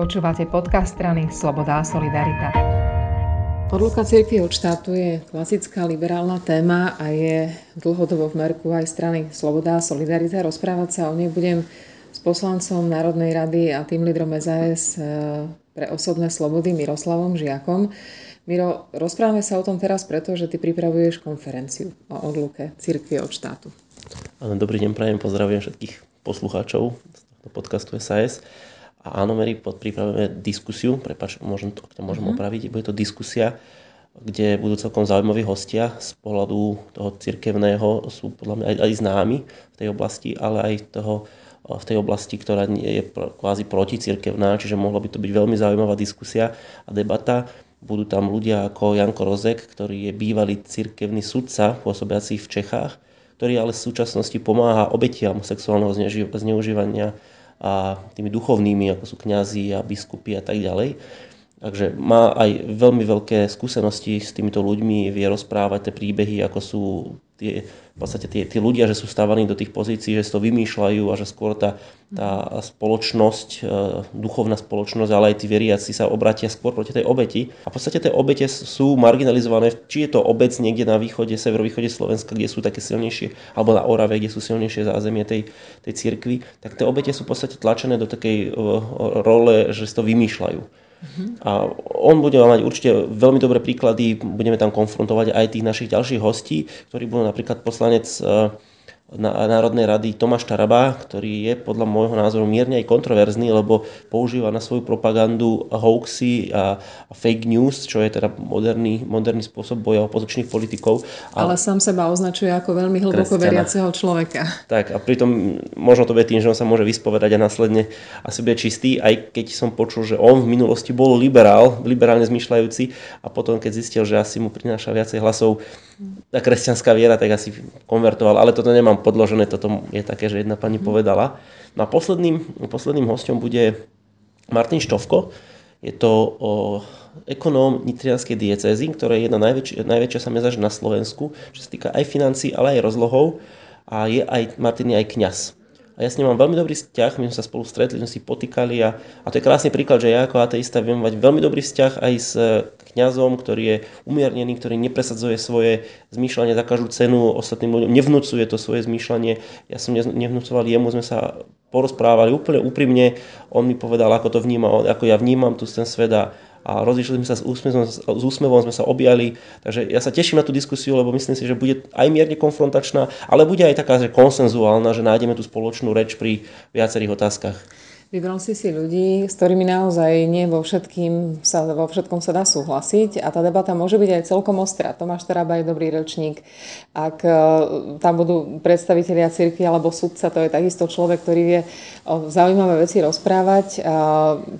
Počúvate podcast strany Sloboda a Solidarita. Odluka cirkvi od štátu je klasická liberálna téma a je dlhodobo v merku aj strany Sloboda a Solidarita. Rozprávať sa o nej budem s poslancom Národnej rady a tým lídrom SAS eh, pre osobné slobody Miroslavom Žiakom. Miro, rozprávame sa o tom teraz preto, že ty pripravuješ konferenciu o odluke cirkvi od štátu. Dobrý deň, prajem, pozdravujem všetkých poslucháčov do podcastu SAS. A áno, Mary, pripravujeme diskusiu, prepač, môžem to, to môžem mm-hmm. opraviť, bude to diskusia, kde budú celkom zaujímaví hostia z pohľadu toho cirkevného, sú podľa mňa aj, aj známi v tej oblasti, ale aj toho, v tej oblasti, ktorá je kvázi proticirkevná, čiže mohla by to byť veľmi zaujímavá diskusia a debata. Budú tam ľudia ako Janko Rozek, ktorý je bývalý cirkevný sudca pôsobiaci v Čechách, ktorý ale v súčasnosti pomáha obetiam sexuálneho zneužívania a tými duchovnými, ako sú kňazi a biskupy a tak ďalej. Takže má aj veľmi veľké skúsenosti s týmito ľuďmi, vie rozprávať tie príbehy, ako sú tie, v podstate tie, tie ľudia, že sú stávaní do tých pozícií, že si to vymýšľajú a že skôr tá, tá spoločnosť, e, duchovná spoločnosť, ale aj tí veriaci sa obratia skôr proti tej obeti. A v podstate tie obete sú marginalizované, či je to obec niekde na východe, severovýchode Slovenska, kde sú také silnejšie, alebo na Orave, kde sú silnejšie zázemie tej, tej cirkvi, tak tie obete sú v podstate tlačené do takej e, role, že si to vymýšľajú. A on bude mať určite veľmi dobré príklady, budeme tam konfrontovať aj tých našich ďalších hostí, ktorí budú napríklad poslanec eh, Národnej rady Tomáš Taraba, ktorý je podľa môjho názoru mierne aj kontroverzný, lebo používa na svoju propagandu hoaxy a, a fake news, čo je teda moderný, moderný spôsob boja opozičných politikov. Ale sám seba označuje ako veľmi hlboko kresťana. veriaceho človeka. Tak a pritom možno to vie tým, že on sa môže vyspovedať a následne asi bude čistý, aj keď som počul, že on v minulosti bol liberál, liberálne zmyšľajúci a potom keď zistil, že asi mu prináša viacej hlasov tá kresťanská viera, tak asi konvertoval, ale toto nemám podložené, toto je také, že jedna pani mhm. povedala. No a posledným, posledným hostom bude Martin Štovko, je to o, ekonóm nitrianskej diecézy, ktorá je jedna najväčšia, najväčšia samezaž na Slovensku, čo sa týka aj financí, ale aj rozlohov. A je aj, Martin je aj kňaz. A ja s ním mám veľmi dobrý vzťah, my sme sa spolu stretli, sme si potýkali a, a to je krásny príklad, že ja ako ateista viem mať veľmi dobrý vzťah aj s kňazom, ktorý je umiernený, ktorý nepresadzuje svoje zmýšľanie za každú cenu ostatným ľuďom, nevnúcuje to svoje zmýšľanie. Ja som nevnúcoval jemu, sme sa porozprávali úplne úprimne, on mi povedal, ako to vníma, ako ja vnímam tu ten svet a, a rozišli sme sa s úsmevom, s úsmevom sme sa objali. Takže ja sa teším na tú diskusiu, lebo myslím si, že bude aj mierne konfrontačná, ale bude aj taká že konsenzuálna, že nájdeme tú spoločnú reč pri viacerých otázkach. Vybral si si ľudí, s ktorými naozaj nie vo, všetkým sa, vo všetkom sa dá súhlasiť a tá debata môže byť aj celkom ostrá. Tomáš Taraba je dobrý rečník. Ak e, tam budú predstavitelia cirkvi alebo sudca, to je takisto človek, ktorý vie o zaujímavé veci rozprávať. A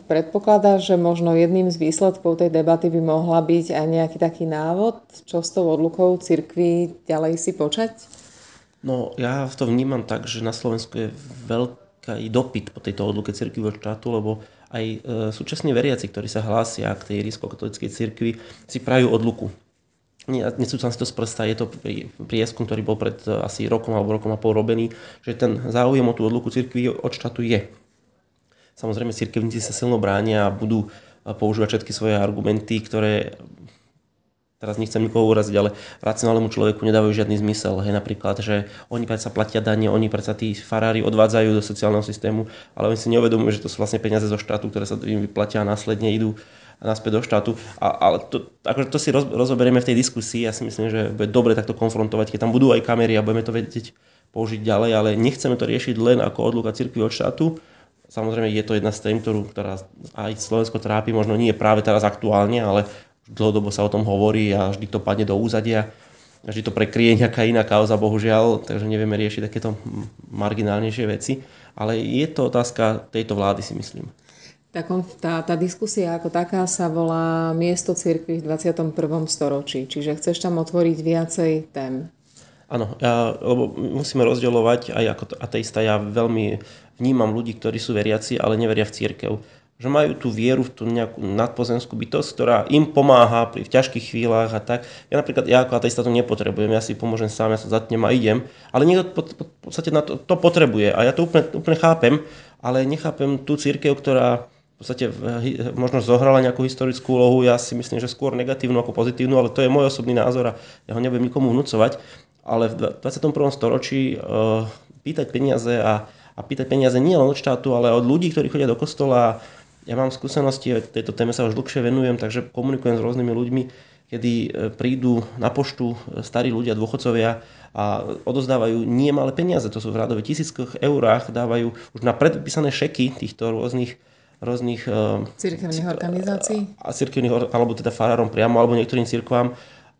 predpokladá, že možno jedným z výsledkov tej debaty by mohla byť aj nejaký taký návod, čo s tou odlukou cirkvi ďalej si počať? No, ja to vnímam tak, že na Slovensku je veľký aj dopyt po tejto odluke cirkvi od štátu, lebo aj e, súčasní veriaci, ktorí sa hlásia k tej rísko-katolíckej cirkvi, si prajú odluku. Nesúcam si to z je to prieskum, ktorý bol pred e, asi rokom alebo rokom a pol robený, že ten záujem o tú odluku cirkvi od štátu je. Samozrejme, cirkevníci sa silno bránia a budú e, používať všetky svoje argumenty, ktoré teraz nechcem nikoho uraziť, ale racionálnemu človeku nedávajú žiadny zmysel. Hej, napríklad, že oni predsa platia dane, oni predsa tí farári odvádzajú do sociálneho systému, ale oni si neuvedomujú, že to sú vlastne peniaze zo štátu, ktoré sa im vyplatia a následne idú naspäť do štátu. A, ale to, akože to si roz, rozoberieme v tej diskusii. Ja si myslím, že bude dobre takto konfrontovať, keď tam budú aj kamery a budeme to vedieť použiť ďalej, ale nechceme to riešiť len ako odluka cirkvi od štátu. Samozrejme je to jedna z tém, ktorú, ktorá aj Slovensko trápi, možno nie práve teraz aktuálne, ale dlhodobo sa o tom hovorí a vždy to padne do úzadia. Vždy to prekryje nejaká iná kauza, bohužiaľ, takže nevieme riešiť takéto marginálnejšie veci. Ale je to otázka tejto vlády, si myslím. Tá, tá, tá diskusia ako taká sa volá Miesto cirkvi v 21. storočí, čiže chceš tam otvoriť viacej tém. Áno, ja, lebo musíme rozdielovať, aj ako ateista, ja veľmi vnímam ľudí, ktorí sú veriaci, ale neveria v církev že majú tú vieru v tú nejakú nadpozemskú bytosť, ktorá im pomáha pri v ťažkých chvíľach a tak. Ja napríklad, ja ako ateista to nepotrebujem, ja si pomôžem sám, ja sa zatnem a idem, ale niekto po, po, v podstate na to, to potrebuje a ja to úplne, úplne chápem, ale nechápem tú církev, ktorá podstate možno zohrala nejakú historickú úlohu, ja si myslím, že skôr negatívnu ako pozitívnu, ale to je môj osobný názor a ja ho nebudem nikomu vnúcovať. Ale v 21. storočí uh, pýtať peniaze a, a pýtať peniaze nie len od štátu, ale od ľudí, ktorí chodia do kostola. Ja mám skúsenosti, tejto téme sa už dlhšie venujem, takže komunikujem s rôznymi ľuďmi, kedy e, prídu na poštu starí ľudia, dôchodcovia a odozdávajú nie malé peniaze, to sú v radove tisíckach eurách, dávajú už na predpísané šeky týchto rôznych rôznych... Uh, cirkevných organizácií? A cirkevných, alebo teda farárom priamo, alebo niektorým cirkvám.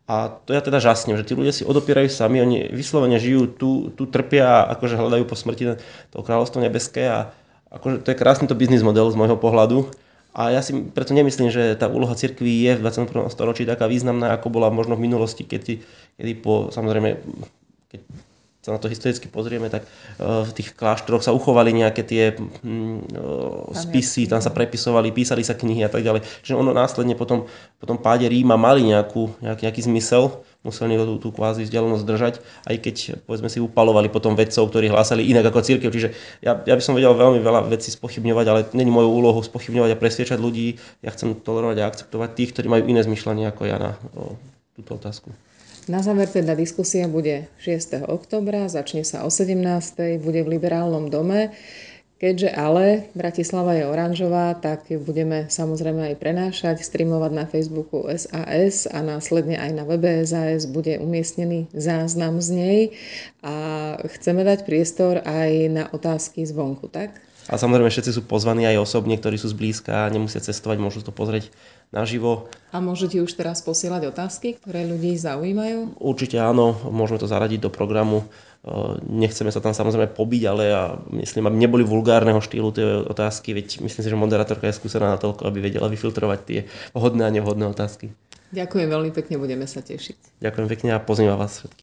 A to ja teda žasnem, že tí ľudia si odopierajú sami, oni vyslovene žijú, tu, tu trpia, akože hľadajú po smrti to kráľovstvo nebeské a akože to je krásny to biznis model z môjho pohľadu. A ja si preto nemyslím, že tá úloha cirkví je v 21. storočí taká významná, ako bola možno v minulosti, keď, kedy po, samozrejme, keď sa na to historicky pozrieme, tak eh, v tých kláštoroch sa uchovali nejaké tie eh, spisy, tam sa prepisovali, písali sa knihy a tak ďalej. Čiže ono následne potom, potom páde Ríma mali nejakú, nejaký, nejaký zmysel, museli tú, tú kvázi vzdialenosť držať, aj keď povedzme si upalovali potom vedcov, ktorí hlásali inak ako církev. Čiže ja, ja by som vedel veľmi veľa vecí spochybňovať, ale není mojou úlohou spochybňovať a presviečať ľudí. Ja chcem tolerovať a akceptovať tých, ktorí majú iné zmyšľanie ako ja na o, túto otázku. Na záver teda diskusia bude 6. oktobra, začne sa o 17. bude v Liberálnom dome. Keďže ale Bratislava je oranžová, tak budeme samozrejme aj prenášať, streamovať na Facebooku SAS a následne aj na webe SAS bude umiestnený záznam z nej a chceme dať priestor aj na otázky zvonku, tak? A samozrejme všetci sú pozvaní aj osobne, ktorí sú zblízka a nemusia cestovať, môžu to pozrieť naživo. A môžete už teraz posielať otázky, ktoré ľudí zaujímajú? Určite áno, môžeme to zaradiť do programu. E, nechceme sa tam samozrejme pobiť, ale ja myslím, aby neboli vulgárneho štýlu tie otázky, veď myslím si, že moderátorka je skúsená na toľko, aby vedela vyfiltrovať tie vhodné a nevhodné otázky. Ďakujem veľmi pekne, budeme sa tešiť. Ďakujem pekne a pozývam vás všetkých.